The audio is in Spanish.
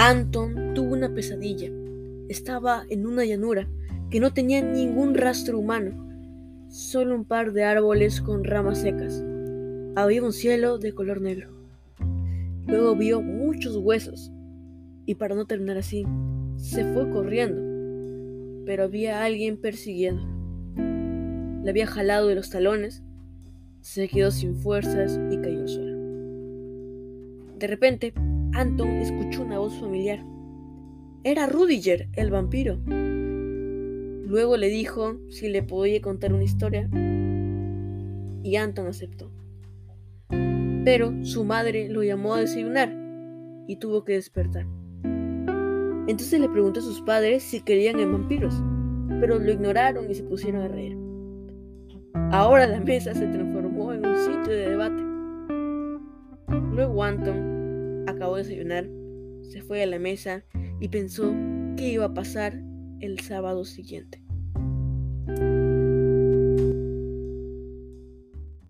Anton tuvo una pesadilla. Estaba en una llanura que no tenía ningún rastro humano, solo un par de árboles con ramas secas. Había un cielo de color negro. Luego vio muchos huesos y para no terminar así, se fue corriendo, pero había alguien persiguiendo. Le había jalado de los talones, se quedó sin fuerzas y cayó suelo. De repente, Anton escuchó una voz familiar. Era Rudiger, el vampiro. Luego le dijo si le podía contar una historia y Anton aceptó. Pero su madre lo llamó a desayunar y tuvo que despertar. Entonces le preguntó a sus padres si querían en vampiros, pero lo ignoraron y se pusieron a reír. Ahora la mesa se transformó en un sitio de debate. Luego Anton acabó de desayunar, se fue a la mesa y pensó qué iba a pasar el sábado siguiente.